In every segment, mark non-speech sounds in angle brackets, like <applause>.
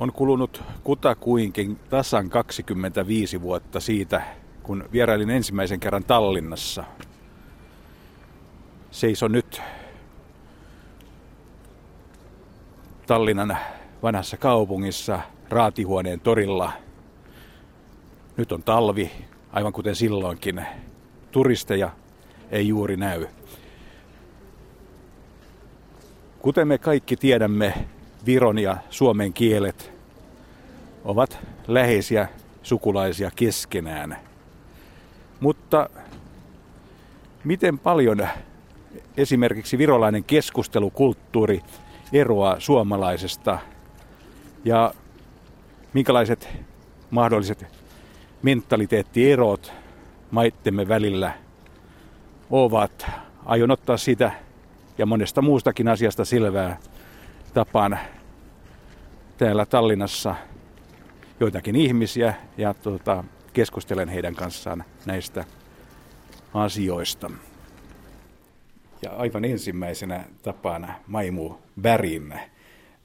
On kulunut kutakuinkin tasan 25 vuotta siitä, kun vierailin ensimmäisen kerran Tallinnassa. Seison nyt Tallinnan vanhassa kaupungissa Raatihuoneen torilla. Nyt on talvi, aivan kuten silloinkin. Turisteja ei juuri näy. Kuten me kaikki tiedämme, viron ja suomen kielet ovat läheisiä sukulaisia keskenään. Mutta miten paljon esimerkiksi virolainen keskustelukulttuuri eroaa suomalaisesta ja minkälaiset mahdolliset mentaliteettierot maittemme välillä ovat. Aion ottaa sitä ja monesta muustakin asiasta selvää tapaan täällä Tallinnassa joitakin ihmisiä ja tuota, keskustelen heidän kanssaan näistä asioista. Ja aivan ensimmäisenä tapana Maimu Bärin.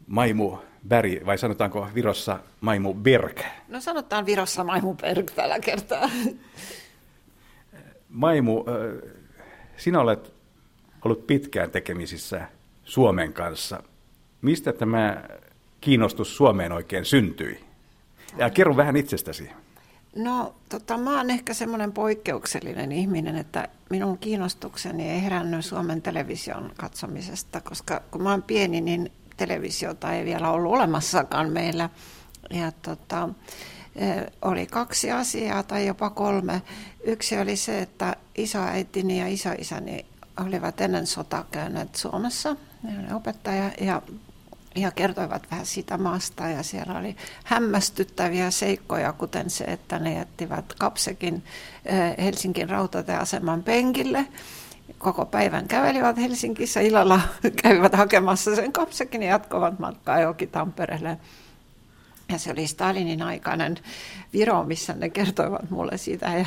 Maimu Bäri, vai sanotaanko Virossa Maimu Berg? No sanotaan Virossa Maimu Berg tällä kertaa. Maimu, sinä olet ollut pitkään tekemisissä Suomen kanssa. Mistä tämä kiinnostus Suomeen oikein syntyi? Ja kerro vähän itsestäsi. No, tota, mä oon ehkä semmoinen poikkeuksellinen ihminen, että minun kiinnostukseni ei herännyt Suomen television katsomisesta, koska kun mä oon pieni, niin televisiota ei vielä ollut olemassakaan meillä. Ja tota, e, oli kaksi asiaa tai jopa kolme. Yksi oli se, että isoäitini ja isoisäni olivat ennen sotaa käyneet Suomessa, ne oli opettaja, ja, ja kertoivat vähän siitä maasta, ja siellä oli hämmästyttäviä seikkoja, kuten se, että ne jättivät kapsekin eh, Helsingin rautatieaseman penkille, koko päivän kävelivät Helsingissä, illalla <laughs> kävivät hakemassa sen kapsekin ja jatkoivat matkaa johonkin Tampereelle. Ja se oli Stalinin aikainen Viro, missä ne kertoivat mulle siitä ja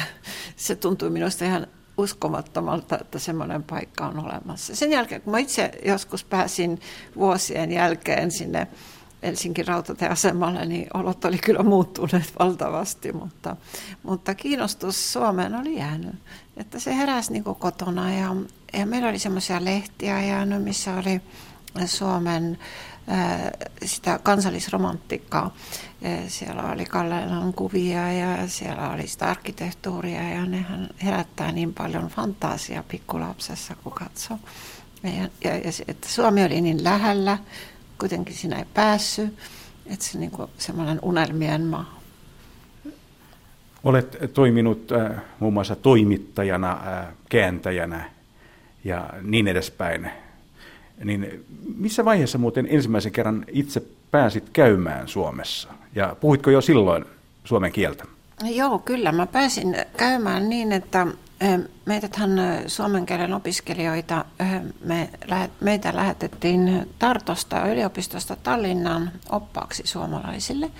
se tuntui minusta ihan uskomattomalta, että semmoinen paikka on olemassa. Sen jälkeen, kun mä itse joskus pääsin vuosien jälkeen sinne Helsingin rautatieasemalle, niin olot oli kyllä muuttuneet valtavasti, mutta, mutta kiinnostus Suomeen oli jäänyt. Että se heräsi niin kotona ja, ja meillä oli semmoisia lehtiä jäänyt, missä oli Suomen sitä kansallisromantiikkaa. Siellä oli Kallelan kuvia ja siellä oli sitä arkkitehtuuria ja nehän herättää niin paljon fantasiaa pikkulapsessa, kun katsoo. Ja, ja, ja että Suomi oli niin lähellä, kuitenkin sinä ei päässyt, että se niin semmoinen unelmien maa. Olet toiminut äh, muun muassa toimittajana, äh, kääntäjänä ja niin edespäin niin missä vaiheessa muuten ensimmäisen kerran itse pääsit käymään Suomessa? Ja puhuitko jo silloin suomen kieltä? Joo, kyllä. Mä pääsin käymään niin, että eh, meitäthän eh, suomen kielen opiskelijoita, eh, me, meitä lähetettiin Tartosta yliopistosta Tallinnaan oppaaksi suomalaisille.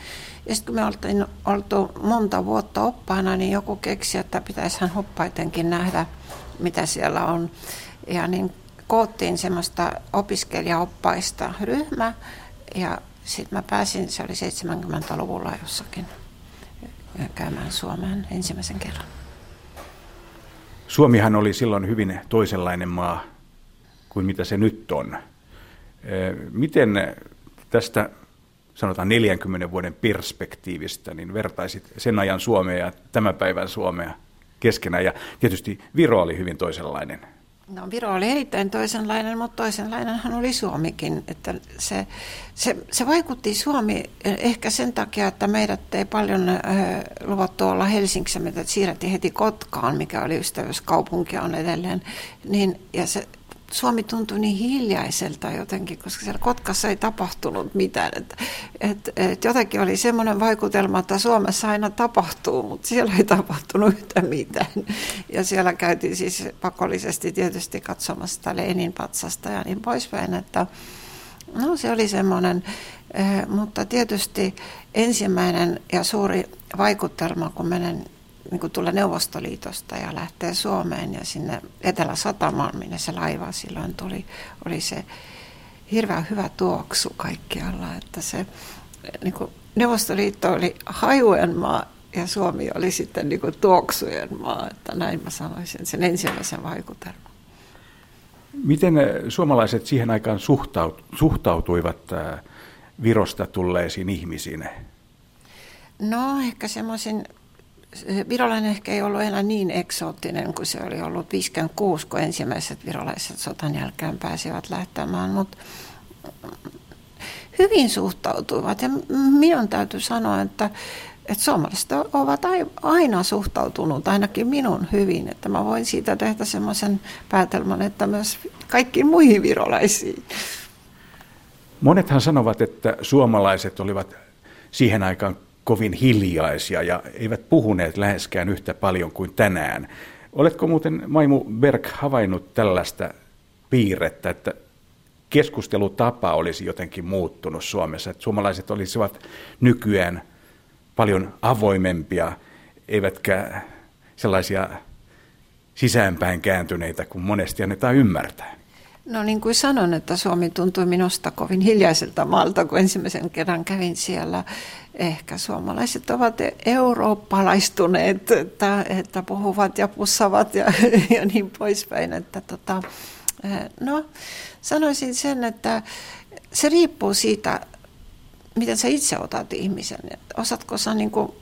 Ja sitten kun me oltiin oltu monta vuotta oppaana, niin joku keksi, että pitäisihän oppaitenkin nähdä, mitä siellä on. Ja niin koottiin semmoista opiskelijaoppaista ryhmä ja sitten mä pääsin, se oli 70-luvulla jossakin käymään Suomeen ensimmäisen kerran. Suomihan oli silloin hyvin toisenlainen maa kuin mitä se nyt on. Miten tästä sanotaan 40 vuoden perspektiivistä, niin vertaisit sen ajan Suomea ja tämän päivän Suomea keskenään. Ja tietysti Viro oli hyvin toisenlainen. No Viro oli erittäin toisenlainen, mutta toisenlainenhan oli Suomikin. Että se, se, se vaikutti Suomi ehkä sen takia, että meidät ei paljon äh, luvattu olla Helsingissä, mitä siirrettiin heti Kotkaan, mikä oli ystävyyskaupunki on edelleen. Niin, ja se, Suomi tuntui niin hiljaiselta jotenkin, koska siellä Kotkassa ei tapahtunut mitään. Et, et, et jotenkin oli semmoinen vaikutelma, että Suomessa aina tapahtuu, mutta siellä ei tapahtunut yhtä mitään. Ja siellä käytiin siis pakollisesti tietysti katsomassa sitä Lenin patsasta ja niin poispäin, että no se oli semmoinen, eh, mutta tietysti ensimmäinen ja suuri vaikutelma, kun menen niin kuin tulla Neuvostoliitosta ja lähtee Suomeen ja sinne Etelä-Satamaan, minne se laiva silloin tuli, oli se hirveän hyvä tuoksu kaikkialla, että se niin kuin Neuvostoliitto oli hajujen maa ja Suomi oli sitten niin kuin tuoksujen maa, että näin mä sanoisin sen ensimmäisen vaikutelman. Miten suomalaiset siihen aikaan suhtautuivat Virosta tulleisiin ihmisiin? No ehkä semmoisin, virolainen ehkä ei ollut enää niin eksoottinen kuin se oli ollut 56, kun ensimmäiset virolaiset sotan jälkeen pääsivät lähtemään, mutta hyvin suhtautuivat. Ja minun täytyy sanoa, että, että suomalaiset ovat aina suhtautunut, ainakin minun hyvin, että mä voin siitä tehdä semmoisen päätelmän, että myös kaikkiin muihin virolaisiin. Monethan sanovat, että suomalaiset olivat siihen aikaan kovin hiljaisia ja eivät puhuneet läheskään yhtä paljon kuin tänään. Oletko muuten Maimu Berg havainnut tällaista piirrettä, että keskustelutapa olisi jotenkin muuttunut Suomessa, että suomalaiset olisivat nykyään paljon avoimempia, eivätkä sellaisia sisäänpäin kääntyneitä kuin monesti annetaan ymmärtää. No niin kuin sanon, että Suomi tuntui minusta kovin hiljaiselta maalta, kun ensimmäisen kerran kävin siellä. Ehkä suomalaiset ovat eurooppalaistuneet, että, että puhuvat ja pussavat ja, <laughs> ja niin poispäin. Että tota, no, sanoisin sen, että se riippuu siitä, miten sä itse otat ihmisen. Osaatko sä niin kuin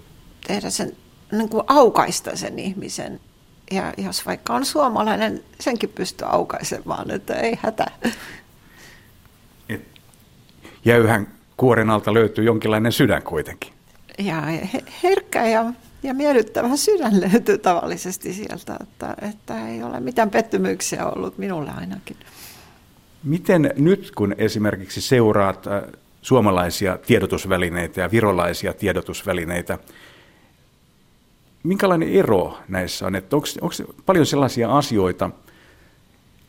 tehdä sen, niin kuin aukaista sen ihmisen ja jos vaikka on suomalainen, senkin pystyy aukaisemaan, että ei hätä. Jäyhän kuoren alta löytyy jonkinlainen sydän kuitenkin. Ja herkkä ja, ja miellyttävä sydän löytyy tavallisesti sieltä, että, että ei ole mitään pettymyksiä ollut minulle ainakin. Miten nyt, kun esimerkiksi seuraat äh, suomalaisia tiedotusvälineitä ja virolaisia tiedotusvälineitä, minkälainen ero näissä on? Että onko, onko paljon sellaisia asioita,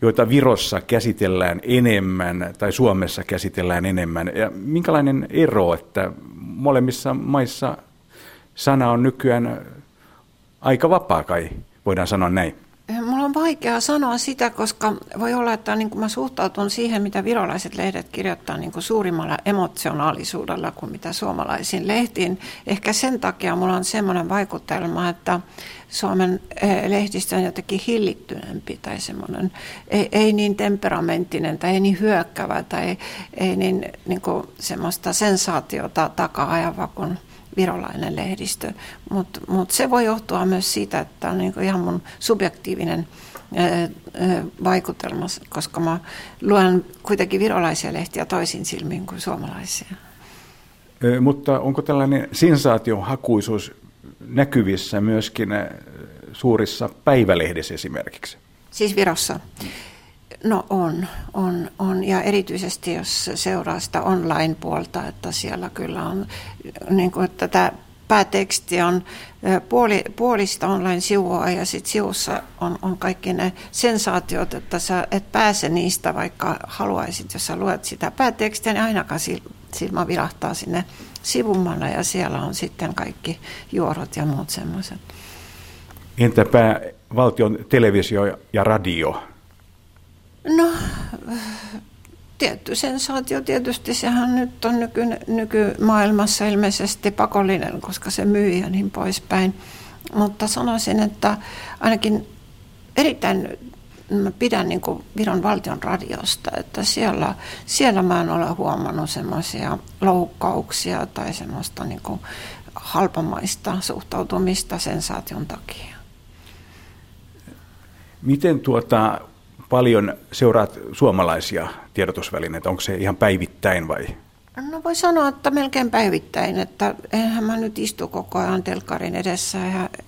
joita Virossa käsitellään enemmän tai Suomessa käsitellään enemmän? Ja minkälainen ero, että molemmissa maissa sana on nykyään aika vapaa kai, voidaan sanoa näin? Mulla on vaikea sanoa sitä, koska voi olla, että niin kuin mä suhtautun siihen, mitä virolaiset lehdet kirjoittaa niin kuin suurimmalla emotionaalisuudella kuin mitä suomalaisiin lehtiin. Ehkä sen takia mulla on semmoinen vaikutelma, että Suomen eh, lehdistö on jotenkin hillittyneempi tai semmoinen, ei, ei niin temperamenttinen tai ei niin hyökkävä tai ei niin, niin kuin semmoista sensaatiota takaa-ajava kuin virolainen lehdistö, mutta mut se voi johtua myös siitä, että on niinku ihan mun subjektiivinen vaikutelma, koska mä luen kuitenkin virolaisia lehtiä toisin silmin kuin suomalaisia. Mutta onko tällainen sensaatiohakuisuus näkyvissä myöskin suurissa päivälehdissä esimerkiksi? Siis Virossa? No on, on, on. Ja erityisesti jos seuraa sitä online-puolta, että siellä kyllä on, niin kuin, että tämä pääteksti on puoli, puolista online-sivua ja sitten sivussa on, on kaikki ne sensaatiot, että sä et pääse niistä, vaikka haluaisit, jos sä luet sitä päätekstiä, niin ainakaan silmä vilahtaa sinne sivummalle ja siellä on sitten kaikki juorot ja muut semmoiset. Entäpä valtion televisio ja radio? No, tietty sensaatio tietysti, sehän nyt on nyky, nykymaailmassa ilmeisesti pakollinen, koska se myy ja niin poispäin. Mutta sanoisin, että ainakin erittäin mä pidän niin kuin Viron valtion radiosta, että siellä, siellä mä en ole huomannut semmoisia loukkauksia tai semmoista niin kuin halpamaista suhtautumista sensaation takia. Miten tuota, paljon seuraat suomalaisia tiedotusvälineitä? Onko se ihan päivittäin vai? No voi sanoa, että melkein päivittäin, että enhän mä nyt istu koko ajan telkkarin edessä,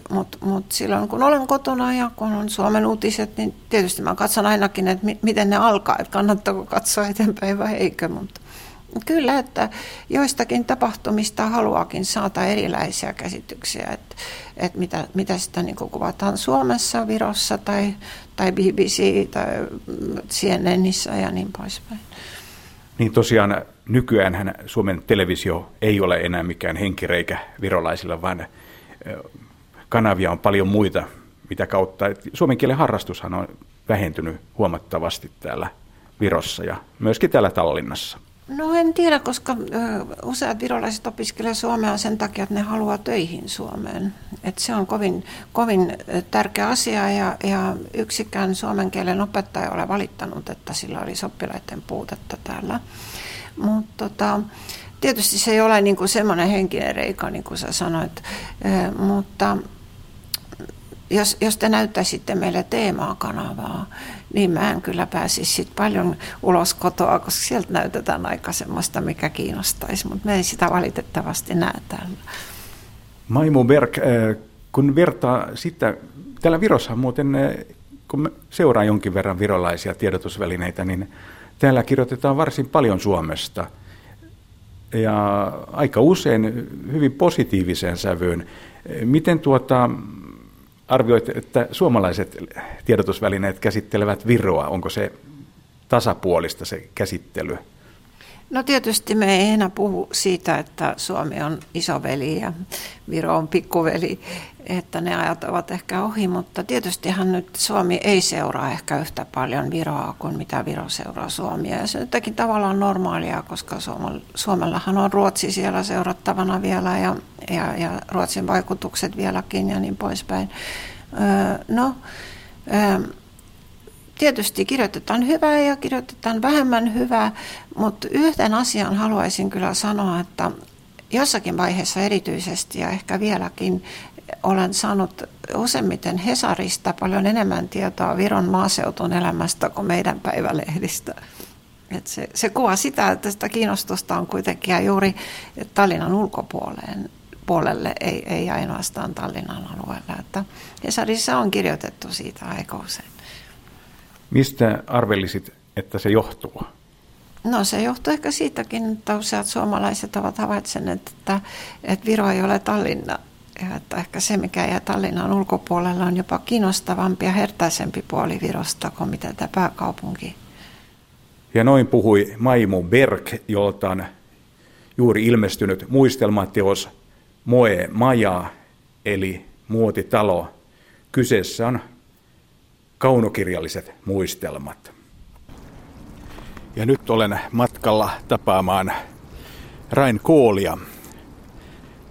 mutta mut silloin kun olen kotona ja kun on Suomen uutiset, niin tietysti mä katson ainakin, että mi, miten ne alkaa, että kannattaako katsoa eteenpäin vai eikö, mutta kyllä, että joistakin tapahtumista haluakin saada erilaisia käsityksiä, että, että mitä, mitä sitä niin kuvataan Suomessa, Virossa tai, tai BBC tai CNNissä ja niin poispäin. Niin tosiaan nykyään Suomen televisio ei ole enää mikään henkireikä virolaisilla, vaan kanavia on paljon muita, mitä kautta. Suomen kielen harrastushan on vähentynyt huomattavasti täällä Virossa ja myöskin täällä Tallinnassa. No en tiedä, koska useat virolaiset opiskelevat Suomea sen takia, että ne haluaa töihin Suomeen. Et se on kovin, kovin tärkeä asia ja, ja yksikään suomen kielen opettaja ei ole valittanut, että sillä oli oppilaiden puutetta täällä. Mutta tota, tietysti se ei ole niin kuin semmoinen henkinen reika, niin kuin sä sanoit, mutta jos, jos te näyttäisitte meille teemaa-kanavaa, niin mä en kyllä pääsisi sit paljon ulos kotoa, koska sieltä näytetään aika semmoista, mikä kiinnostaisi, mutta me ei sitä valitettavasti näe täällä. Maimu Berg, äh, kun vertaa sitä, täällä Virossa muuten, äh, kun seuraa jonkin verran virolaisia tiedotusvälineitä, niin täällä kirjoitetaan varsin paljon Suomesta ja aika usein hyvin positiiviseen sävyyn. Miten tuota, arvioit, että suomalaiset tiedotusvälineet käsittelevät Viroa? Onko se tasapuolista se käsittely? No tietysti me ei enää puhu siitä, että Suomi on isoveli ja Viro on pikkuveli, että ne ajat ovat ehkä ohi, mutta tietystihan nyt Suomi ei seuraa ehkä yhtä paljon Viroa kuin mitä Viro seuraa Suomia. Ja se on jotenkin tavallaan normaalia, koska Suomellahan on Ruotsi siellä seurattavana vielä ja, ja, ja Ruotsin vaikutukset vieläkin ja niin poispäin. No, tietysti kirjoitetaan hyvää ja kirjoitetaan vähemmän hyvää, mutta yhden asian haluaisin kyllä sanoa, että jossakin vaiheessa erityisesti ja ehkä vieläkin olen saanut useimmiten Hesarista paljon enemmän tietoa Viron maaseutun elämästä kuin meidän päivälehdistä. Et se, se kuvaa sitä, että sitä kiinnostusta on kuitenkin juuri Tallinnan ulkopuoleen puolelle, ei, ei ainoastaan Tallinnan alueella. Että Hesarissa on kirjoitettu siitä aika usein. Mistä arvelisit, että se johtuu? No se johtuu ehkä siitäkin, että useat suomalaiset ovat havaitseneet, että, että Viro ei ole Tallinna. Ja että ehkä se, mikä jää Tallinnan ulkopuolella, on jopa kiinnostavampi ja hertaisempi puoli Virosta kuin mitä tämä pääkaupunki. Ja noin puhui Maimu Berg, jolta on juuri ilmestynyt muistelmateos Moe Maja, eli muotitalo. Kyseessä on kaunokirjalliset muistelmat. Ja nyt olen matkalla tapaamaan Rain Koolia.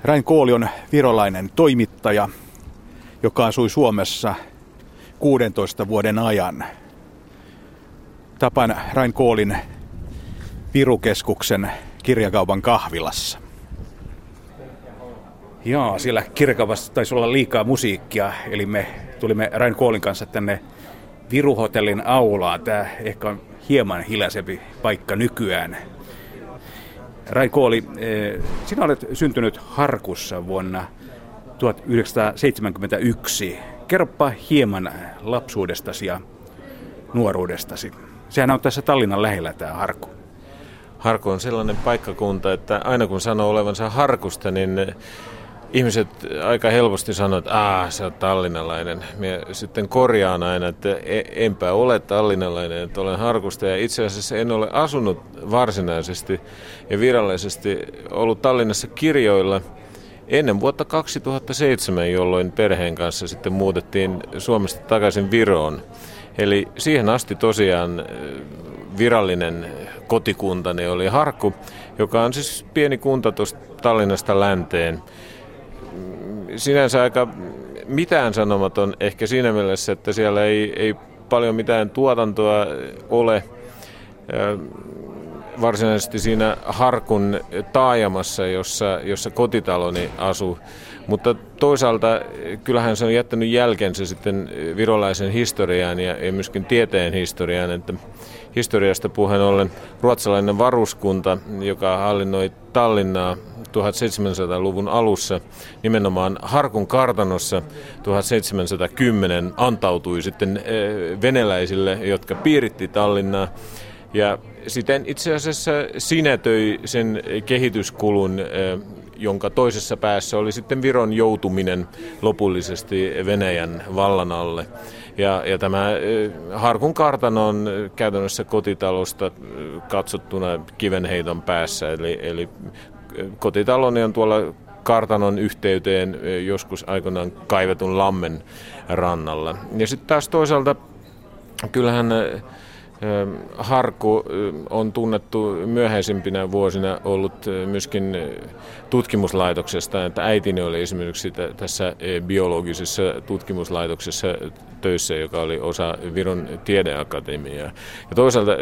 Rain Kooli on virolainen toimittaja, joka asui Suomessa 16 vuoden ajan. Tapan Rain Koolin Virukeskuksen kirjakaupan kahvilassa. Jaa, siellä kirjakaupassa taisi olla liikaa musiikkia, eli me tulimme Rain Koolin kanssa tänne Viruhotellin aulaa. Tämä ehkä on hieman hiljaisempi paikka nykyään. Rai Kooli, eh, sinä olet syntynyt Harkussa vuonna 1971. Kerropa hieman lapsuudestasi ja nuoruudestasi. Sehän on tässä Tallinnan lähellä tämä Harku. Harku on sellainen paikkakunta, että aina kun sanoo olevansa Harkusta, niin ihmiset aika helposti sanoo, että Aa, se on tallinnalainen. Minä sitten korjaan aina, että e, enpä ole tallinnalainen, että olen Harkusta. Ja itse asiassa en ole asunut varsinaisesti ja virallisesti ollut Tallinnassa kirjoilla ennen vuotta 2007, jolloin perheen kanssa sitten muutettiin Suomesta takaisin Viroon. Eli siihen asti tosiaan virallinen kotikuntani oli Harkku, joka on siis pieni kunta tuosta Tallinnasta länteen sinänsä aika mitään sanomaton ehkä siinä mielessä, että siellä ei, ei paljon mitään tuotantoa ole varsinaisesti siinä Harkun taajamassa, jossa, jossa kotitaloni asuu. Mutta toisaalta kyllähän se on jättänyt jälkensä sitten virolaisen historiaan ja, ja myöskin tieteen historiaan, että historiasta puheen ollen ruotsalainen varuskunta, joka hallinnoi Tallinnaa 1700-luvun alussa nimenomaan Harkun kartanossa 1710 antautui sitten eh, veneläisille, jotka piiritti Tallinnaa. Ja siten itse asiassa sinetöi sen kehityskulun, eh, jonka toisessa päässä oli sitten Viron joutuminen lopullisesti Venäjän vallan alle. Ja, ja tämä eh, Harkun kartano on käytännössä kotitalosta katsottuna kivenheiton päässä, eli, eli kotitaloni on tuolla kartanon yhteyteen joskus aikoinaan kaivetun lammen rannalla. Ja sitten taas toisaalta kyllähän Harkku on tunnettu myöhäisimpinä vuosina ollut myöskin tutkimuslaitoksesta, että äitini oli esimerkiksi tässä biologisessa tutkimuslaitoksessa töissä, joka oli osa Viron tiedeakatemiaa. Ja toisaalta,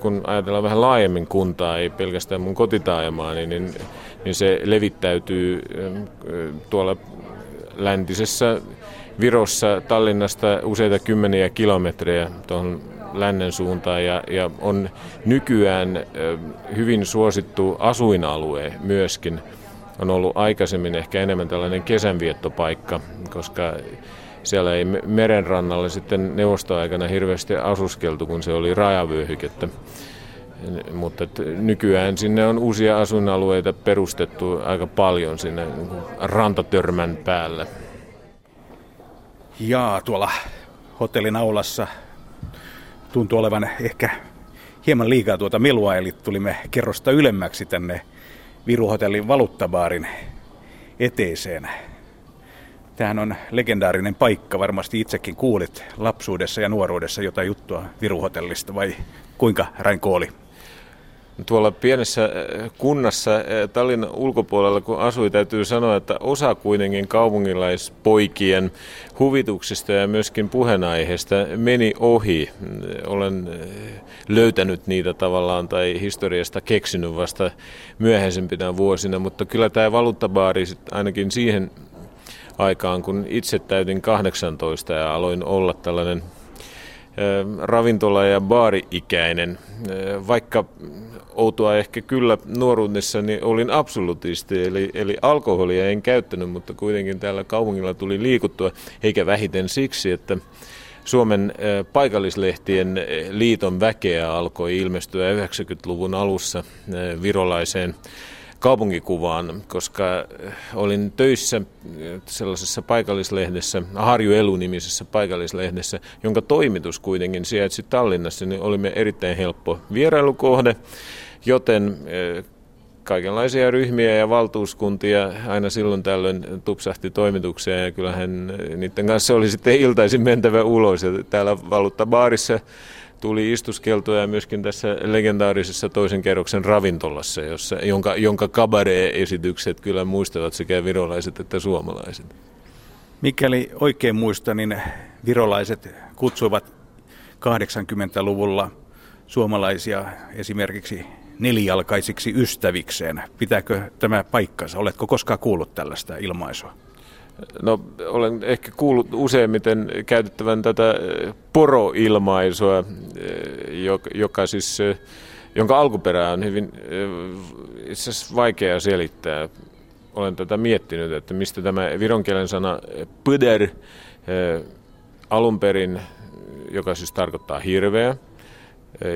kun ajatellaan vähän laajemmin kuntaa, ei pelkästään mun kotitaajamaa, niin, niin se levittäytyy tuolla läntisessä Virossa Tallinnasta useita kymmeniä kilometrejä tuohon lännen suuntaan ja, ja on nykyään hyvin suosittu asuinalue myöskin. On ollut aikaisemmin ehkä enemmän tällainen kesänviettopaikka, koska siellä ei merenrannalla sitten neuvostoaikana hirveästi asuskeltu, kun se oli rajavyöhykettä. Mutta nykyään sinne on uusia asuinalueita perustettu aika paljon sinne rantatörmän päälle. Ja tuolla hotellin aulassa tuntuu olevan ehkä hieman liikaa tuota melua, eli tulimme kerrosta ylemmäksi tänne Viruhotellin valuuttabaarin eteiseen. Tämähän on legendaarinen paikka, varmasti itsekin kuulit lapsuudessa ja nuoruudessa jotain juttua Viruhotellista, vai kuinka Rain Kooli? Tuolla pienessä äh, kunnassa äh, Tallinnan ulkopuolella, kun asui, täytyy sanoa, että osa kuitenkin kaupungilaispoikien huvituksista ja myöskin puheenaiheesta meni ohi. Olen äh, löytänyt niitä tavallaan tai historiasta keksinyt vasta myöhäisempinä vuosina, mutta kyllä tämä valuuttabaari ainakin siihen aikaan, kun itse täytin 18 ja aloin olla tällainen ravintola- ja baari-ikäinen, vaikka outoa ehkä kyllä nuoruudessa, niin olin absolutisti, eli, eli alkoholia en käyttänyt, mutta kuitenkin täällä kaupungilla tuli liikuttua, eikä vähiten siksi, että Suomen paikallislehtien liiton väkeä alkoi ilmestyä 90-luvun alussa virolaiseen kaupunkikuvaan, koska olin töissä sellaisessa paikallislehdessä, Harju Elu-nimisessä paikallislehdessä, jonka toimitus kuitenkin sijaitsi Tallinnassa, niin olimme erittäin helppo vierailukohde, joten eh, kaikenlaisia ryhmiä ja valtuuskuntia aina silloin tällöin tupsahti toimitukseen ja kyllähän niiden kanssa oli sitten iltaisin mentävä ulos ja täällä valuuttabaarissa tuli istuskeltoja myöskin tässä legendaarisessa toisen kerroksen ravintolassa, jossa, jonka, jonka kabaree-esitykset kyllä muistavat sekä virolaiset että suomalaiset. Mikäli oikein muistan, niin virolaiset kutsuivat 80-luvulla suomalaisia esimerkiksi nelijalkaisiksi ystävikseen. Pitääkö tämä paikkansa? Oletko koskaan kuullut tällaista ilmaisua? No olen ehkä kuullut useimmiten käytettävän tätä eh, poroilmaisua, eh, joka, siis, eh, jonka alkuperä on hyvin itse vaikea selittää. Olen tätä miettinyt, että mistä tämä vironkielen sana pöder alun perin, joka siis tarkoittaa hirveä,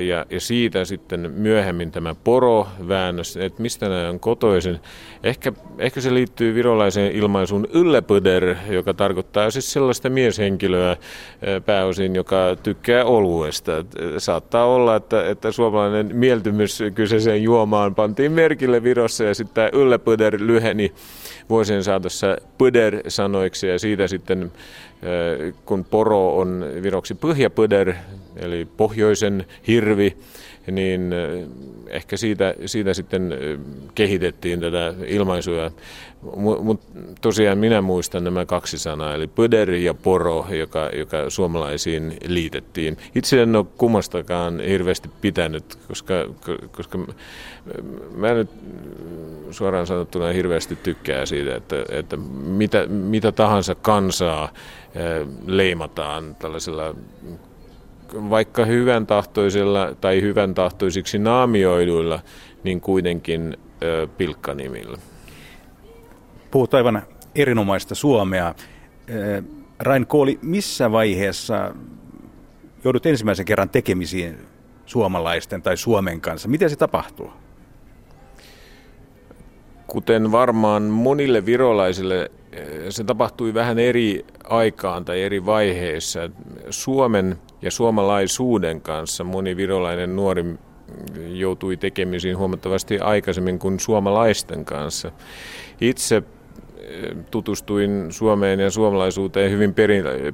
ja, ja siitä sitten myöhemmin tämä poroväännös, että mistä nämä on kotoisin. Ehkä, ehkä se liittyy virolaiseen ilmaisuun yllepöder, joka tarkoittaa siis sellaista mieshenkilöä pääosin, joka tykkää oluesta. Saattaa olla, että, että suomalainen mieltymys kyseiseen juomaan pantiin merkille Virossa ja sitten tämä yllepöder lyheni vuosien saatossa pöder-sanoiksi ja siitä sitten kun poro on viroksi pyhjäpöder, eli pohjoisen hirvi, niin ehkä siitä, siitä sitten kehitettiin tätä ilmaisua. Mutta tosiaan minä muistan nämä kaksi sanaa, eli pöder ja poro, joka, joka suomalaisiin liitettiin. Itse en ole kummastakaan hirveästi pitänyt, koska, koska mä nyt suoraan sanottuna hirveästi tykkää siitä, että, että mitä, mitä tahansa kansaa leimataan tällaisella vaikka hyvän tahtoisella tai hyvän tahtoisiksi naamioiduilla, niin kuitenkin pilkkanimillä. Puhut aivan erinomaista suomea. Rain Kooli, missä vaiheessa joudut ensimmäisen kerran tekemisiin suomalaisten tai Suomen kanssa? Miten se tapahtuu? Kuten varmaan monille virolaisille se tapahtui vähän eri aikaan tai eri vaiheissa. Suomen ja suomalaisuuden kanssa moni virolainen nuori joutui tekemisiin huomattavasti aikaisemmin kuin suomalaisten kanssa. Itse tutustuin Suomeen ja suomalaisuuteen hyvin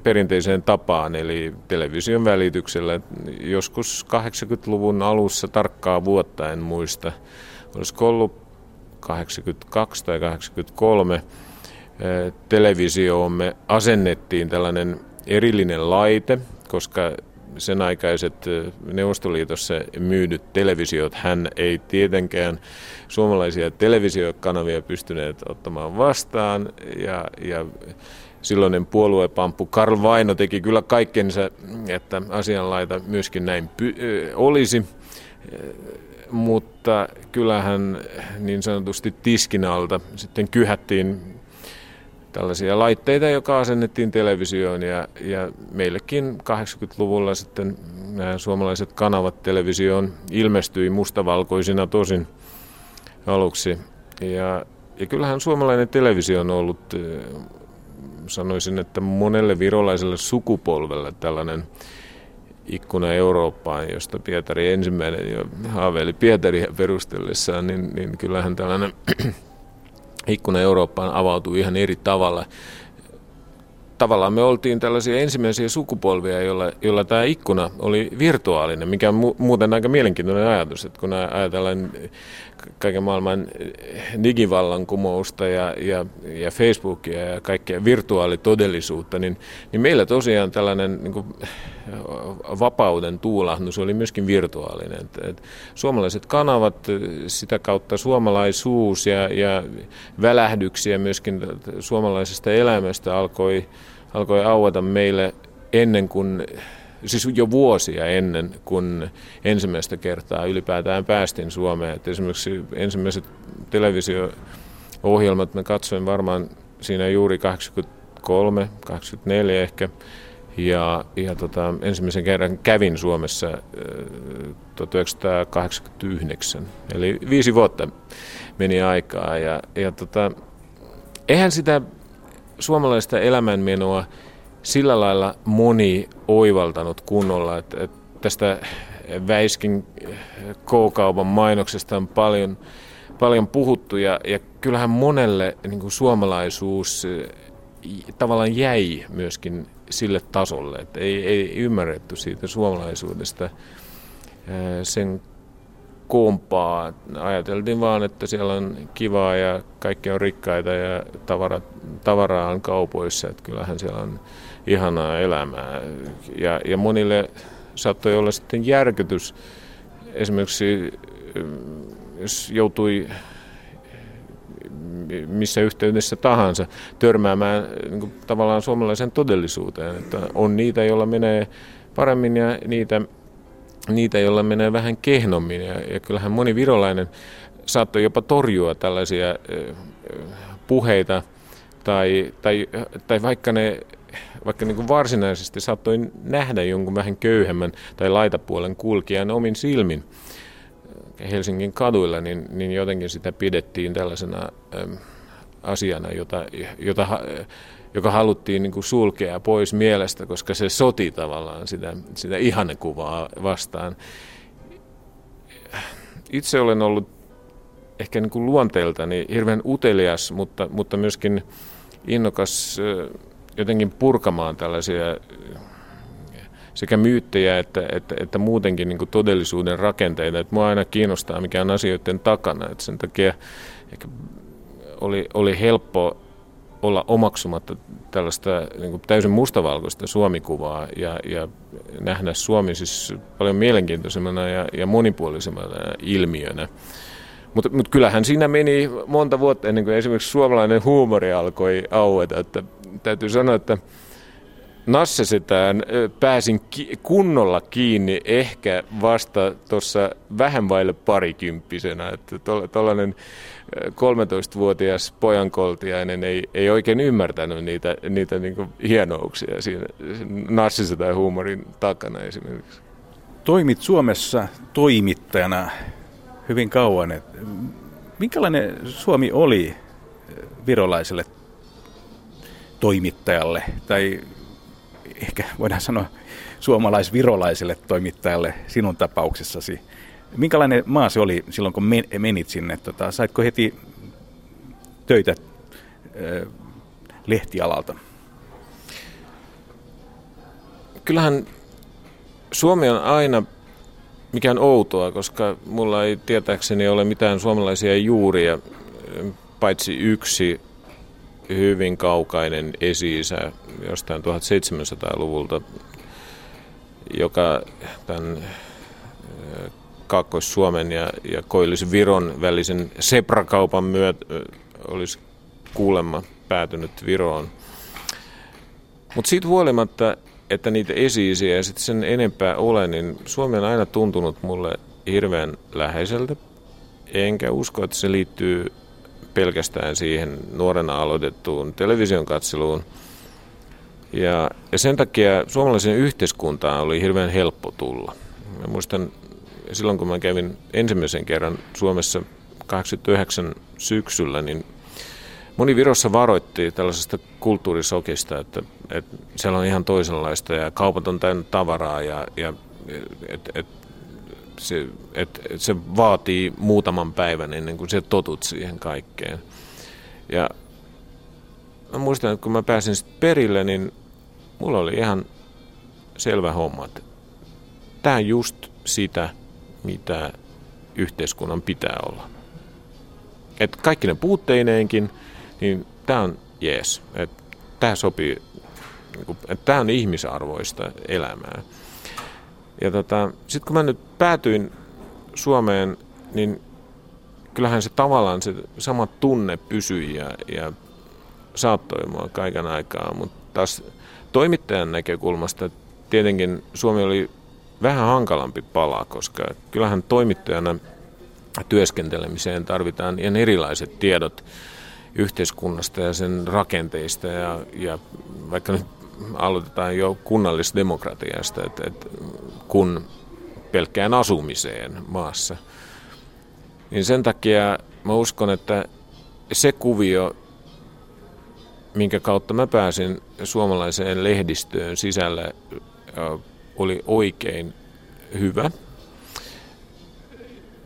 perinteiseen tapaan, eli television välityksellä. Joskus 80-luvun alussa tarkkaa vuotta en muista. Olisiko ollut 82 tai 83 televisioomme asennettiin tällainen erillinen laite, koska sen aikaiset Neuvostoliitossa myydyt televisiot, hän ei tietenkään suomalaisia televisiokanavia pystyneet ottamaan vastaan. Ja, ja silloinen puoluepamppu Karl Vaino teki kyllä kaikkensa, että asianlaita myöskin näin py- olisi, mutta kyllähän niin sanotusti tiskin alta sitten kyhättiin tällaisia laitteita, joka asennettiin televisioon ja, ja meillekin 80-luvulla sitten nämä suomalaiset kanavat televisioon ilmestyi mustavalkoisina tosin aluksi. Ja, ja kyllähän suomalainen televisio on ollut, sanoisin, että monelle virolaiselle sukupolvelle tällainen ikkuna Eurooppaan, josta Pietari ensimmäinen jo haaveili Pietaria perustellessaan, niin, niin kyllähän tällainen ikkuna Eurooppaan avautui ihan eri tavalla. Tavallaan me oltiin tällaisia ensimmäisiä sukupolvia, joilla, joilla tämä ikkuna oli virtuaalinen, mikä on mu- muuten aika mielenkiintoinen ajatus, että kun ajatellaan kaiken maailman digivallankumousta ja, ja, ja Facebookia ja kaikkea virtuaalitodellisuutta, niin, niin meillä tosiaan tällainen niin kuin, vapauden tuulahdus oli myöskin virtuaalinen. Et, et, suomalaiset kanavat, sitä kautta suomalaisuus ja, ja välähdyksiä myöskin suomalaisesta elämästä alkoi, alkoi aueta meille ennen kuin siis jo vuosia ennen, kun ensimmäistä kertaa ylipäätään päästiin Suomeen. Et esimerkiksi ensimmäiset televisio-ohjelmat mä katsoin varmaan siinä juuri 83, 84 ehkä. Ja, ja tota, ensimmäisen kerran kävin Suomessa äh, 1989, eli viisi vuotta meni aikaa. Ja, ja tota, eihän sitä suomalaista elämänmenoa sillä lailla moni oivaltanut kunnolla, että, että tästä Väiskin K-kaupan mainoksesta on paljon, paljon puhuttu ja, ja kyllähän monelle niin kuin suomalaisuus tavallaan jäi myöskin sille tasolle, että ei, ei ymmärretty siitä suomalaisuudesta sen kompaa. Ajateltiin vaan, että siellä on kivaa ja kaikki on rikkaita ja tavara, tavaraa on kaupoissa, että kyllähän siellä on ihanaa elämää. Ja, ja monille saattoi olla sitten järkytys. Esimerkiksi jos joutui missä yhteydessä tahansa törmäämään niin kuin, tavallaan suomalaisen todellisuuteen. Että on niitä, joilla menee paremmin ja niitä, niitä joilla menee vähän kehnommin. Ja, ja kyllähän moni virolainen saattoi jopa torjua tällaisia puheita tai, tai, tai vaikka ne vaikka niin kuin varsinaisesti saattoi nähdä jonkun vähän köyhemmän tai laitapuolen kulkijan omin silmin Helsingin kaduilla, niin, niin jotenkin sitä pidettiin tällaisena äm, asiana, jota, jota, joka haluttiin niin kuin sulkea pois mielestä, koska se soti tavallaan sitä, sitä ihannekuvaa vastaan. Itse olen ollut ehkä niin kuin luonteeltani hirveän utelias, mutta, mutta myöskin innokas jotenkin purkamaan tällaisia sekä myyttejä että, että, että muutenkin niin todellisuuden rakenteita. Että mua aina kiinnostaa, mikä on asioiden takana. Että sen takia ehkä oli, oli helppo olla omaksumatta tällaista niin kuin täysin mustavalkoista suomikuvaa ja, ja nähdä Suomi siis paljon mielenkiintoisemmana ja, ja monipuolisemmana ilmiönä. Mutta mut kyllähän siinä meni monta vuotta ennen kuin esimerkiksi suomalainen huumori alkoi aueta. Että täytyy sanoa, että Nassesetään pääsin ki- kunnolla kiinni ehkä vasta tuossa vähän vaille parikymppisenä. Että tuollainen 13-vuotias pojankoltiainen ei, ei oikein ymmärtänyt niitä, niitä niin hienouksia siinä Nassisetaan huumorin takana esimerkiksi. Toimit Suomessa toimittajana hyvin kauan. Et minkälainen Suomi oli virolaiselle toimittajalle, tai ehkä voidaan sanoa suomalais-virolaiselle toimittajalle sinun tapauksessasi. Minkälainen maa se oli silloin, kun menit sinne? Tota, saitko heti töitä lehtialalta? Kyllähän Suomi on aina mikään outoa, koska mulla ei tietääkseni ole mitään suomalaisia juuria, paitsi yksi hyvin kaukainen esi-isä jostain 1700-luvulta, joka tämän Kaakkois-Suomen ja, ja Koillis-Viron välisen seprakaupan myötä olisi kuulemma päätynyt Viroon. Mutta siitä huolimatta, että niitä esi ja sitten sen enempää ole, niin Suomi on aina tuntunut mulle hirveän läheiseltä. Enkä usko, että se liittyy pelkästään siihen nuorena aloitettuun television katseluun. Ja, ja sen takia suomalaisen yhteiskuntaan oli hirveän helppo tulla. Mä muistan silloin, kun mä kävin ensimmäisen kerran Suomessa 89 syksyllä, niin moni Virossa varoitti tällaisesta kulttuurisokista, että, että siellä on ihan toisenlaista ja kaupat on täynnä tavaraa ja, ja et, et, se, et, et se vaatii muutaman päivän ennen kuin se totut siihen kaikkeen. Ja mä muistan, että kun mä pääsin sitten perille, niin mulla oli ihan selvä homma, että tämä on just sitä, mitä yhteiskunnan pitää olla. Et kaikki ne puutteineenkin, niin tämä on jees. Tämä sopii, niinku, että tämä on ihmisarvoista elämää. Ja tota, sitten kun mä nyt päätyin Suomeen, niin kyllähän se tavallaan se sama tunne pysyi ja, ja saattoi mua kaiken aikaa, mutta taas toimittajan näkökulmasta tietenkin Suomi oli vähän hankalampi pala, koska kyllähän toimittajana työskentelemiseen tarvitaan ihan erilaiset tiedot yhteiskunnasta ja sen rakenteista ja, ja vaikka nyt aloitetaan jo kunnallisdemokratiasta, että, että kun pelkkään asumiseen maassa. Niin sen takia mä uskon, että se kuvio, minkä kautta mä pääsin suomalaiseen lehdistöön sisälle, oli oikein hyvä.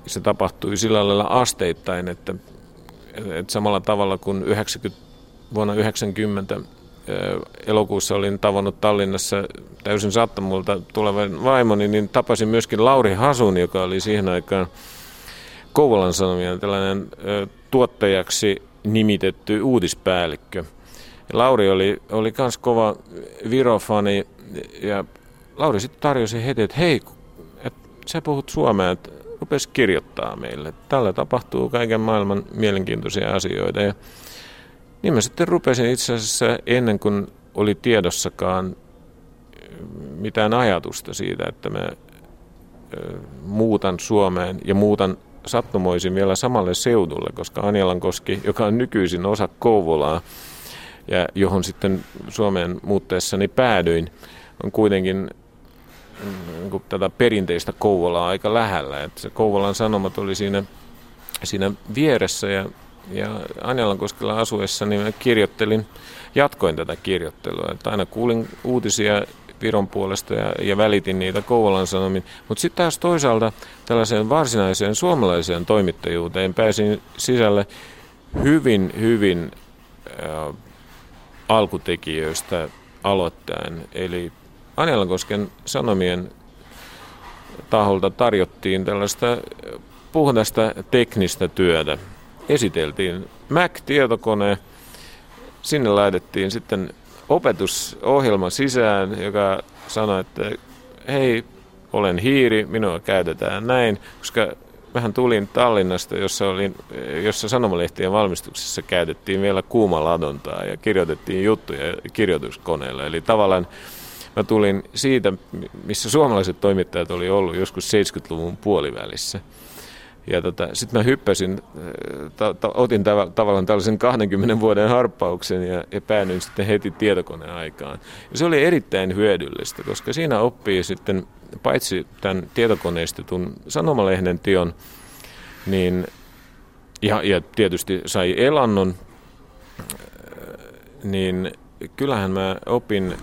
Se tapahtui sillä lailla asteittain, että, että samalla tavalla kuin 90, vuonna 90 elokuussa olin tavannut Tallinnassa täysin sattumulta tulevan vaimoni, niin tapasin myöskin Lauri Hasun, joka oli siihen aikaan Kouvolan Sanomien tällainen tuottajaksi nimitetty uutispäällikkö. Lauri oli, oli kans kova virofani ja Lauri sitten tarjosi heti, että hei, että sä puhut suomea, että rupes kirjoittaa meille. Tällä tapahtuu kaiken maailman mielenkiintoisia asioita. Ja niin mä sitten rupesin itse asiassa ennen kuin oli tiedossakaan mitään ajatusta siitä, että mä muutan Suomeen ja muutan sattumoisin vielä samalle seudulle, koska Anjalankoski, joka on nykyisin osa Kouvolaa ja johon sitten Suomeen muutteessani päädyin, on kuitenkin niin tätä perinteistä Kouvolaa aika lähellä. Että se Kouvolan Sanomat oli siinä, siinä vieressä ja, ja Anjalankoskella asuessa niin mä kirjoittelin, jatkoin tätä kirjoittelua. Että aina kuulin uutisia Viron puolesta ja, ja välitin niitä Kouvolan Sanomin. Mutta sitten taas toisaalta tällaiseen varsinaiseen suomalaiseen toimittajuuteen pääsin sisälle hyvin, hyvin äh, alkutekijöistä aloittaen. Eli Anjalankosken Sanomien taholta tarjottiin tällaista puhdasta teknistä työtä. Esiteltiin Mac-tietokone, sinne laitettiin sitten opetusohjelma sisään, joka sanoi, että hei, olen hiiri, minua käytetään näin, koska vähän tulin Tallinnasta, jossa, olin, jossa sanomalehtien valmistuksessa käytettiin vielä kuumaladontaa ja kirjoitettiin juttuja kirjoituskoneella. Eli tavallaan mä tulin siitä, missä suomalaiset toimittajat oli ollut joskus 70-luvun puolivälissä. Ja tota, sitten mä hyppäsin, äh, ta, ta, otin tav- tavallaan tällaisen 20 vuoden harppauksen ja, ja päädyin sitten heti tietokoneaikaan. Ja se oli erittäin hyödyllistä, koska siinä oppii sitten paitsi tämän tietokoneistetun sanomalehden tion, niin ja, ja tietysti sai elannon, äh, niin kyllähän mä opin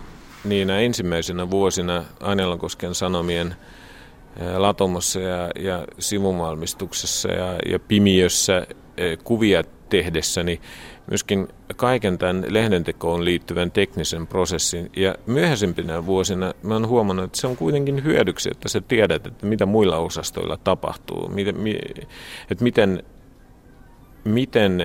niinä ensimmäisenä vuosina Ainellankosken Sanomien Latomossa ja, ja sivumalmistuksessa ja, ja Pimiössä kuvia tehdessäni myöskin kaiken tämän lehdentekoon liittyvän teknisen prosessin. Ja myöhäisempinä vuosina mä oon huomannut, että se on kuitenkin hyödyksi, että sä tiedät, että mitä muilla osastoilla tapahtuu, miten, että miten miten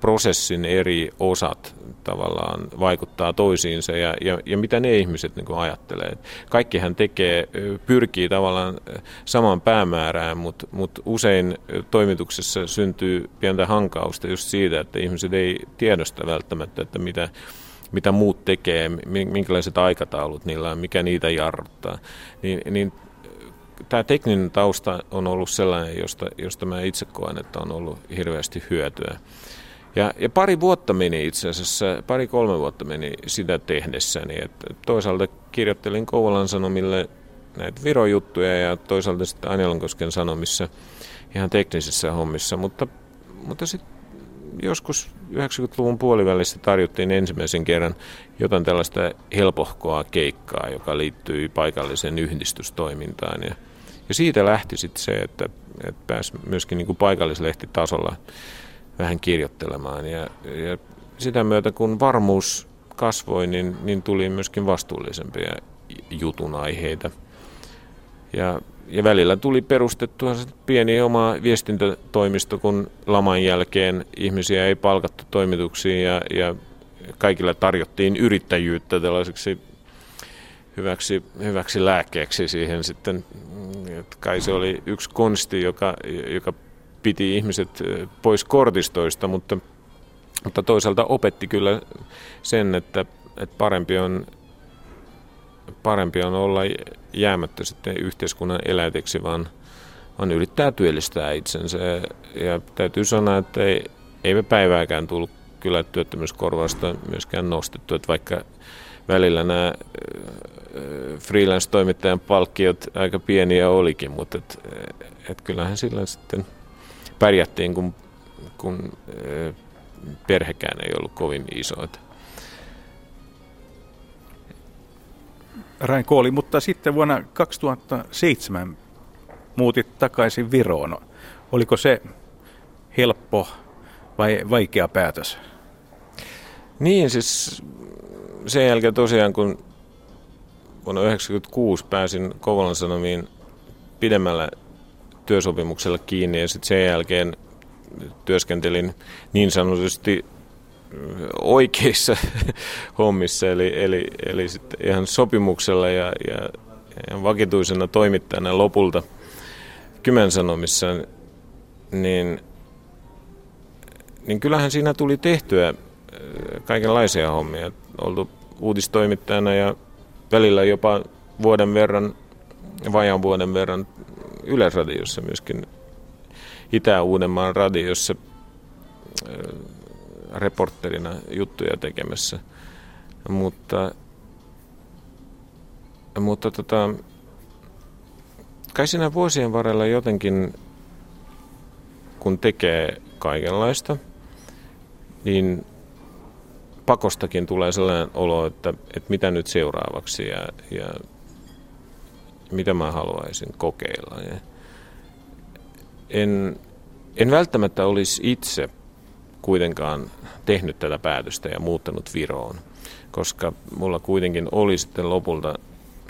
prosessin eri osat tavallaan vaikuttaa toisiinsa ja, ja, ja mitä ne ihmiset niin ajattelee. Kaikkihan tekee, pyrkii tavallaan samaan päämäärään, mutta, mutta usein toimituksessa syntyy pientä hankausta just siitä, että ihmiset ei tiedosta välttämättä, että mitä, mitä muut tekee, minkälaiset aikataulut niillä on, mikä niitä jarruttaa. Niin, niin tämä tekninen tausta on ollut sellainen, josta, josta mä itse koen, että on ollut hirveästi hyötyä. Ja, ja pari vuotta meni itse asiassa, pari-kolme vuotta meni sitä tehdessäni. Että toisaalta kirjoittelin Kouvolan Sanomille näitä virojuttuja ja toisaalta sitten Anjalankosken Sanomissa ihan teknisissä hommissa. Mutta, mutta sitten joskus 90-luvun puolivälissä tarjottiin ensimmäisen kerran jotain tällaista helpohkoa keikkaa, joka liittyy paikalliseen yhdistystoimintaan. Ja, ja siitä lähti sitten se, että, että pääsi myöskin niin kuin paikallislehtitasolla vähän kirjoittelemaan. Ja, ja sitä myötä, kun varmuus kasvoi, niin, niin tuli myöskin vastuullisempia jutun aiheita. Ja, ja välillä tuli perustettua pieni oma viestintätoimisto, kun laman jälkeen ihmisiä ei palkattu toimituksiin ja, ja kaikille tarjottiin yrittäjyyttä tällaiseksi hyväksi, hyväksi lääkkeeksi siihen sitten. Että kai se oli yksi konsti, joka, joka piti ihmiset pois kortistoista, mutta, mutta toisaalta opetti kyllä sen, että, että parempi, on, parempi on olla jäämättä sitten yhteiskunnan eläteksi, vaan, vaan yrittää työllistää itsensä. Ja täytyy sanoa, että ei, ei me päivääkään tullut kyllä työttömyyskorvausta myöskään nostettu, että vaikka välillä nämä freelance-toimittajan palkkiot aika pieniä olikin, mutta et, et kyllähän sillä sitten pärjättiin, kun, kun perhekään ei ollut kovin iso. Rain Kooli, mutta sitten vuonna 2007 muutit takaisin Viroon. Oliko se helppo vai vaikea päätös? Niin, siis sen jälkeen tosiaan, kun vuonna 1996 pääsin Kouvolan Sanomiin pidemmällä työsopimuksella kiinni ja sitten sen jälkeen työskentelin niin sanotusti oikeissa <laughs> hommissa, eli, eli, eli sitten ihan sopimuksella ja, ja, ja vakituisena toimittajana lopulta Kymen Sanomissa, niin, niin kyllähän siinä tuli tehtyä kaikenlaisia hommia. Oltu uutistoimittajana ja välillä jopa vuoden verran, vajaan vuoden verran Yleisradiossa myöskin Itä-Uudenmaan radiossa reporterina juttuja tekemässä. Mutta, mutta tota, kai siinä vuosien varrella jotenkin, kun tekee kaikenlaista, niin pakostakin tulee sellainen olo, että, että mitä nyt seuraavaksi ja, ja mitä mä haluaisin kokeilla. Ja en, en välttämättä olisi itse kuitenkaan tehnyt tätä päätöstä ja muuttanut Viroon, koska mulla kuitenkin oli sitten lopulta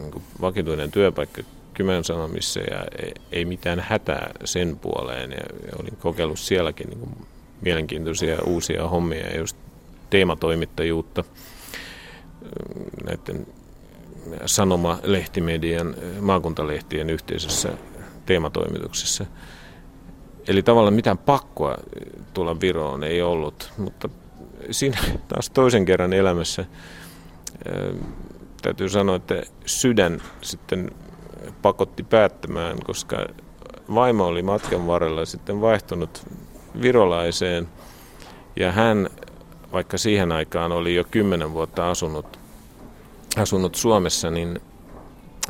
niin vakituinen työpaikka Kymen Sanomissa ja ei mitään hätää sen puoleen. Ja olin kokeillut sielläkin niin mielenkiintoisia uusia hommia just teematoimittajuutta näiden sanoma-lehtimedian, maakuntalehtien yhteisessä teematoimituksessa. Eli tavallaan mitään pakkoa tulla Viroon ei ollut, mutta siinä taas toisen kerran elämässä täytyy sanoa, että sydän sitten pakotti päättämään, koska vaimo oli matkan varrella sitten vaihtunut virolaiseen ja hän vaikka siihen aikaan oli jo kymmenen vuotta asunut, asunut Suomessa, niin,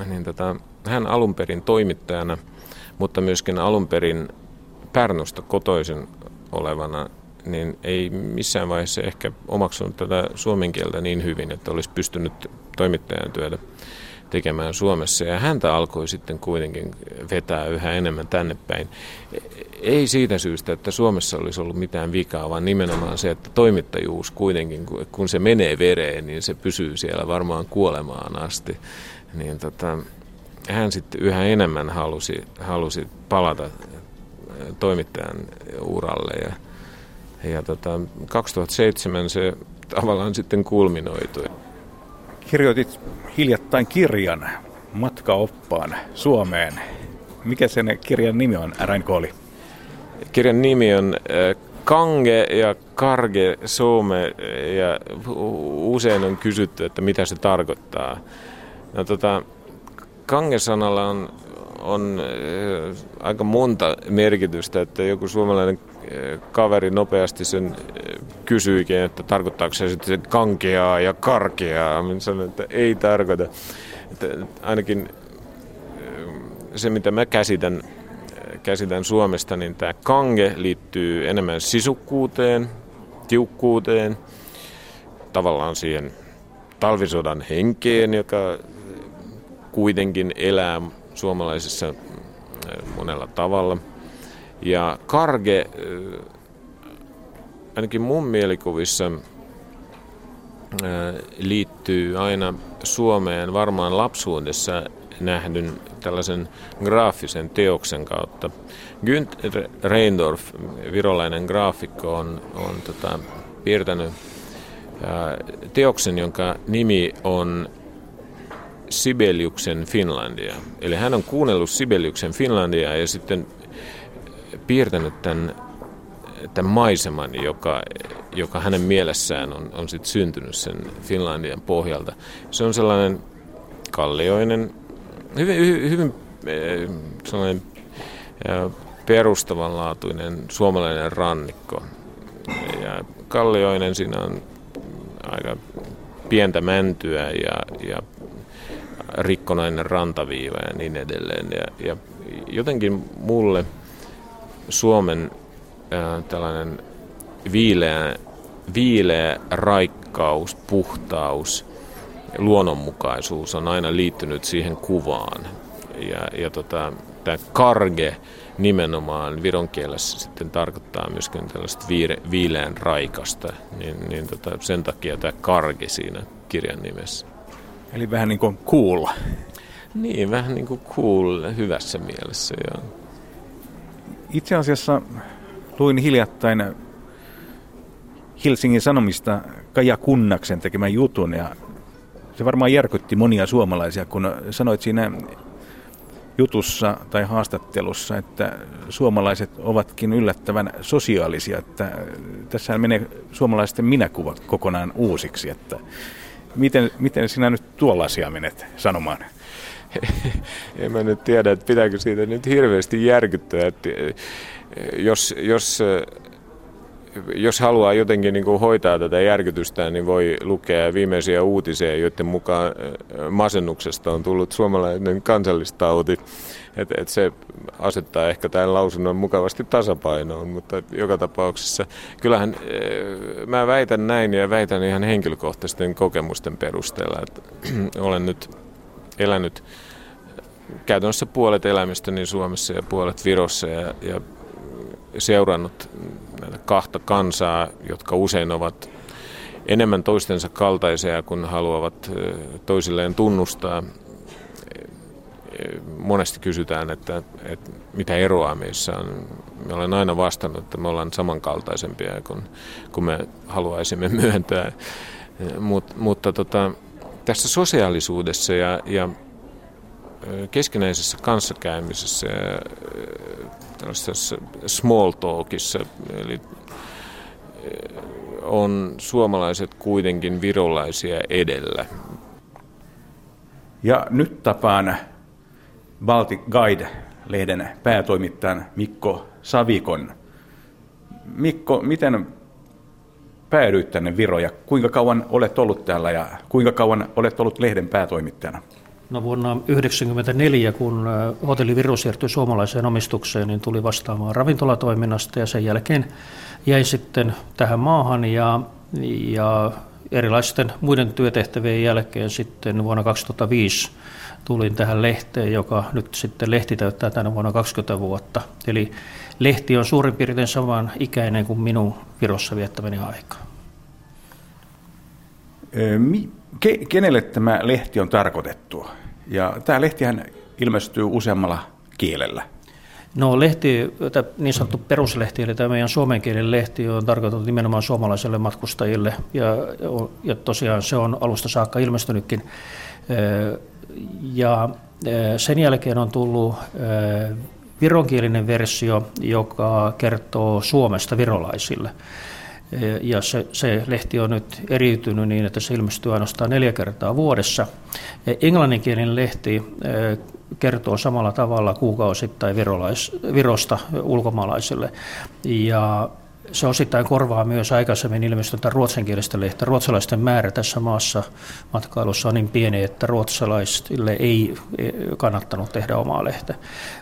niin tota, hän alun perin toimittajana, mutta myöskin alun perin Pärnusta kotoisin olevana, niin ei missään vaiheessa ehkä omaksunut tätä suomen kieltä niin hyvin, että olisi pystynyt toimittajan työtä tekemään Suomessa. Ja häntä alkoi sitten kuitenkin vetää yhä enemmän tänne päin. Ei siitä syystä, että Suomessa olisi ollut mitään vikaa, vaan nimenomaan se, että toimittajuus kuitenkin, kun se menee vereen, niin se pysyy siellä varmaan kuolemaan asti. Niin tota, hän sitten yhä enemmän halusi, halusi palata toimittajan uralle ja, ja tota, 2007 se tavallaan sitten kulminoitui. Kirjoitit hiljattain kirjan matkaoppaan Suomeen. Mikä sen kirjan nimi on, Kooli? Kirjan nimi on Kange ja Karge Suome ja usein on kysytty, että mitä se tarkoittaa. No, tota, Kange-sanalla on, on aika monta merkitystä, että joku suomalainen kaveri nopeasti sen kysyikin, että tarkoittaako se sitten kankeaa ja karkeaa. Minä sanoin, että ei tarkoita. Että ainakin se, mitä mä käsitän, käsitän Suomesta, niin tämä kange liittyy enemmän sisukkuuteen, tiukkuuteen, tavallaan siihen talvisodan henkeen, joka kuitenkin elää suomalaisessa monella tavalla. Ja karge ainakin mun mielikuvissa liittyy aina Suomeen varmaan lapsuudessa nähdyn tällaisen graafisen teoksen kautta. Günther Reindorf, virolainen graafikko, on, on tota, piirtänyt ää, teoksen, jonka nimi on Sibeliuksen Finlandia. Eli hän on kuunnellut Sibeliuksen Finlandia ja sitten piirtänyt tämän tämän maiseman, joka, joka hänen mielessään on, on sit syntynyt sen Finlandian pohjalta. Se on sellainen kallioinen, hyvin, hyvin, eh, sellainen eh, perustavanlaatuinen suomalainen rannikko. Ja kallioinen siinä on aika pientä mäntyä ja, ja rikkonainen rantaviiva ja niin edelleen. Ja, ja jotenkin mulle Suomen tällainen viileä, viileä raikkaus, puhtaus, luonnonmukaisuus on aina liittynyt siihen kuvaan. Ja, ja tota, tämä karge nimenomaan viron kielessä sitten tarkoittaa myöskin tällaista viire, viileän raikasta, niin, niin tota, sen takia tämä karge siinä kirjan nimessä. Eli vähän niin kuin cool. Niin, vähän niin kuin cool hyvässä mielessä, joo. Itse asiassa Luin hiljattain Helsingin Sanomista Kaja Kunnaksen tekemän jutun ja se varmaan järkytti monia suomalaisia, kun sanoit siinä jutussa tai haastattelussa, että suomalaiset ovatkin yllättävän sosiaalisia, että tässä menee suomalaisten minäkuvat kokonaan uusiksi, että miten, miten sinä nyt tuollaisia menet sanomaan? <laughs> en mä nyt tiedä, että pitääkö siitä nyt hirveästi järkyttää, että jos, jos, jos haluaa jotenkin niin kuin hoitaa tätä järkytystä, niin voi lukea viimeisiä uutisia, joiden mukaan masennuksesta on tullut suomalainen kansallistauti. Et, et se asettaa ehkä tämän lausunnon mukavasti tasapainoon, mutta joka tapauksessa kyllähän mä väitän näin ja väitän ihan henkilökohtaisten kokemusten perusteella, että <clears throat> olen nyt elänyt käytännössä puolet elämästäni Suomessa ja puolet Virossa ja, ja seurannut näitä kahta kansaa, jotka usein ovat enemmän toistensa kaltaisia, kun haluavat toisilleen tunnustaa. Monesti kysytään, että, että mitä eroa meissä on. Me olen aina vastannut, että me ollaan samankaltaisempia kuin, kuin me haluaisimme myöntää. Mut, mutta tota, tässä sosiaalisuudessa ja, ja keskinäisessä kanssakäymisessä ja tällaisessa small talkissa, eli on suomalaiset kuitenkin virolaisia edellä. Ja nyt tapaan Baltic Guide-lehden päätoimittajan Mikko Savikon. Mikko, miten päädyit tänne Viroon ja kuinka kauan olet ollut täällä ja kuinka kauan olet ollut lehden päätoimittajana? No vuonna 1994, kun hotelli Viru siirtyi suomalaiseen omistukseen, niin tuli vastaamaan ravintolatoiminnasta ja sen jälkeen jäi sitten tähän maahan ja, ja erilaisten muiden työtehtävien jälkeen sitten vuonna 2005 tulin tähän lehteen, joka nyt sitten lehti täyttää tänä vuonna 20 vuotta. Eli lehti on suurin piirtein saman ikäinen kuin minun Virossa viettämäni aika. Kenelle tämä lehti on tarkoitettu? Ja tämä lehtihän ilmestyy useammalla kielellä. No lehti, niin sanottu peruslehti, eli tämä meidän suomenkielinen lehti on tarkoitettu nimenomaan suomalaisille matkustajille ja, ja tosiaan se on alusta saakka ilmestynytkin. Ja sen jälkeen on tullut vironkielinen versio, joka kertoo Suomesta virolaisille. Ja se, se lehti on nyt eriytynyt niin, että se ilmestyy ainoastaan neljä kertaa vuodessa. Englanninkielinen lehti kertoo samalla tavalla kuukausittain virolais, Virosta ulkomaalaisille. Ja se osittain korvaa myös aikaisemmin ilmestynyttä ruotsinkielistä lehteä. Ruotsalaisten määrä tässä maassa matkailussa on niin pieni, että ruotsalaisille ei kannattanut tehdä omaa lehteä.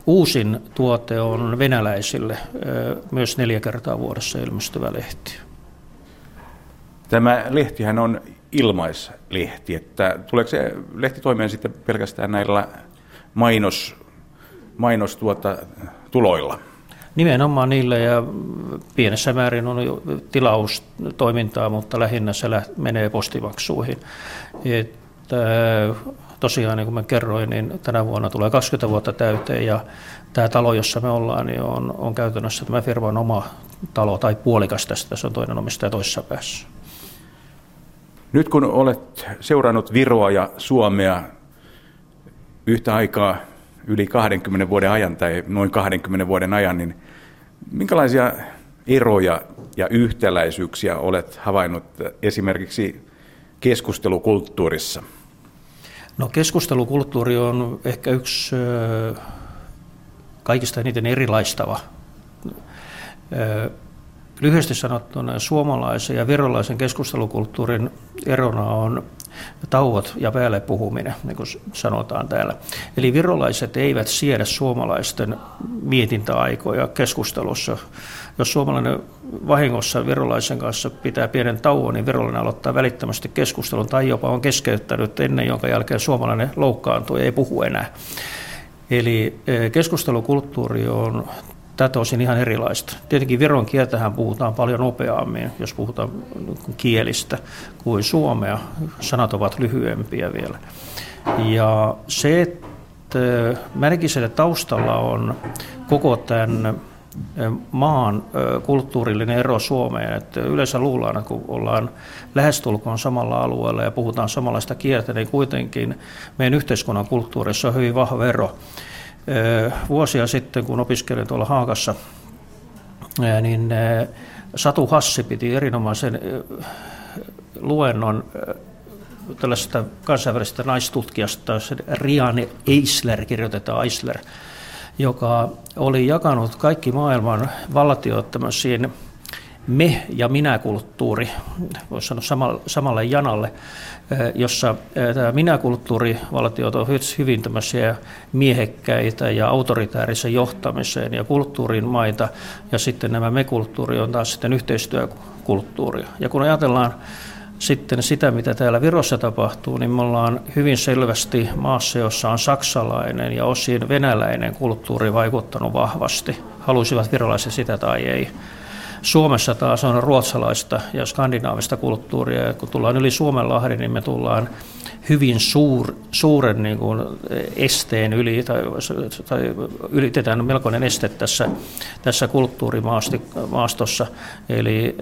Uusin tuote on venäläisille myös neljä kertaa vuodessa ilmestyvä lehti. Tämä lehtihän on ilmaislehti, että tuleeko se lehti toimeen sitten pelkästään näillä mainos, mainos tuota, tuloilla? Nimenomaan niillä ja pienessä määrin on tilaustoimintaa, mutta lähinnä se menee postimaksuihin. Että, tosiaan, niin kuin mä kerroin, niin tänä vuonna tulee 20 vuotta täyteen ja tämä talo, jossa me ollaan, niin on, on käytännössä tämä firman oma talo tai puolikas tästä, tässä on toinen omistaja toisessa päässä. Nyt kun olet seurannut Viroa ja Suomea yhtä aikaa yli 20 vuoden ajan tai noin 20 vuoden ajan, niin minkälaisia eroja ja yhtäläisyyksiä olet havainnut esimerkiksi keskustelukulttuurissa? No keskustelukulttuuri on ehkä yksi kaikista eniten erilaistava Lyhyesti sanottuna suomalaisen ja virolaisen keskustelukulttuurin erona on tauot ja päälle puhuminen, niin kuin sanotaan täällä. Eli virolaiset eivät siedä suomalaisten mietintäaikoja keskustelussa. Jos suomalainen vahingossa virolaisen kanssa pitää pienen tauon, niin virolainen aloittaa välittömästi keskustelun tai jopa on keskeyttänyt ennen, jonka jälkeen suomalainen loukkaantuu ja ei puhu enää. Eli eh, keskustelukulttuuri on tältä osin ihan erilaista. Tietenkin viron kieltähän puhutaan paljon nopeammin, jos puhutaan kielistä, kuin suomea. Sanat ovat lyhyempiä vielä. Ja se, että mä näkisin, että taustalla on koko tämän maan kulttuurillinen ero Suomeen. Että yleensä luullaan, että kun ollaan lähestulkoon samalla alueella ja puhutaan samanlaista kieltä, niin kuitenkin meidän yhteiskunnan kulttuurissa on hyvin vahva ero vuosia sitten, kun opiskelin tuolla Haakassa, niin Satu Hassi piti erinomaisen luennon tällaisesta kansainvälisestä naistutkijasta, Riane Eisler, kirjoitetaan Eisler, joka oli jakanut kaikki maailman valtiot tämmöisiin me- ja minä-kulttuuri, voisi sanoa samalle, samalle janalle, jossa tämä minä-kulttuurivaltiot on hyvin tämmöisiä miehekkäitä ja autoritäärisen johtamiseen ja kulttuurin maita, ja sitten nämä me-kulttuuri on taas sitten yhteistyökulttuuria. Ja kun ajatellaan sitten sitä, mitä täällä Virossa tapahtuu, niin me ollaan hyvin selvästi maassa, jossa on saksalainen ja osin venäläinen kulttuuri vaikuttanut vahvasti. Halusivat virolaiset sitä tai ei. Suomessa taas on ruotsalaista ja skandinaavista kulttuuria. Ja kun tullaan yli Suomenlahden, niin me tullaan hyvin suur, suuren niin kuin esteen yli, tai, tai ylitetään melkoinen este tässä, tässä kulttuurimaastossa. Eli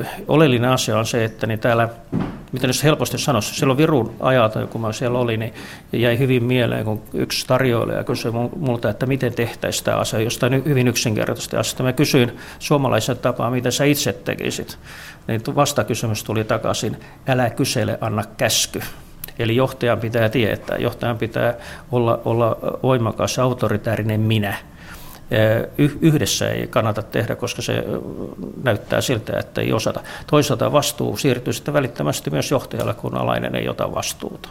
äh, oleellinen asia on se, että niin täällä, miten jos helposti sanoisi, silloin Virun ajalta, kun mä siellä olin, niin jäi hyvin mieleen, kun yksi tarjoilija kysyi multa, että miten tehtäisiin tämä asia, jostain hyvin yksinkertaisesti asiasta. Mä kysyin suomalaisen tapaa, mitä sä itse tekisit niin vastakysymys tuli takaisin, älä kysele, anna käsky. Eli johtajan pitää tietää, johtajan pitää olla, olla voimakas, autoritäärinen minä. Yhdessä ei kannata tehdä, koska se näyttää siltä, että ei osata. Toisaalta vastuu siirtyy sitten välittömästi myös johtajalle, kun alainen ei ota vastuuta.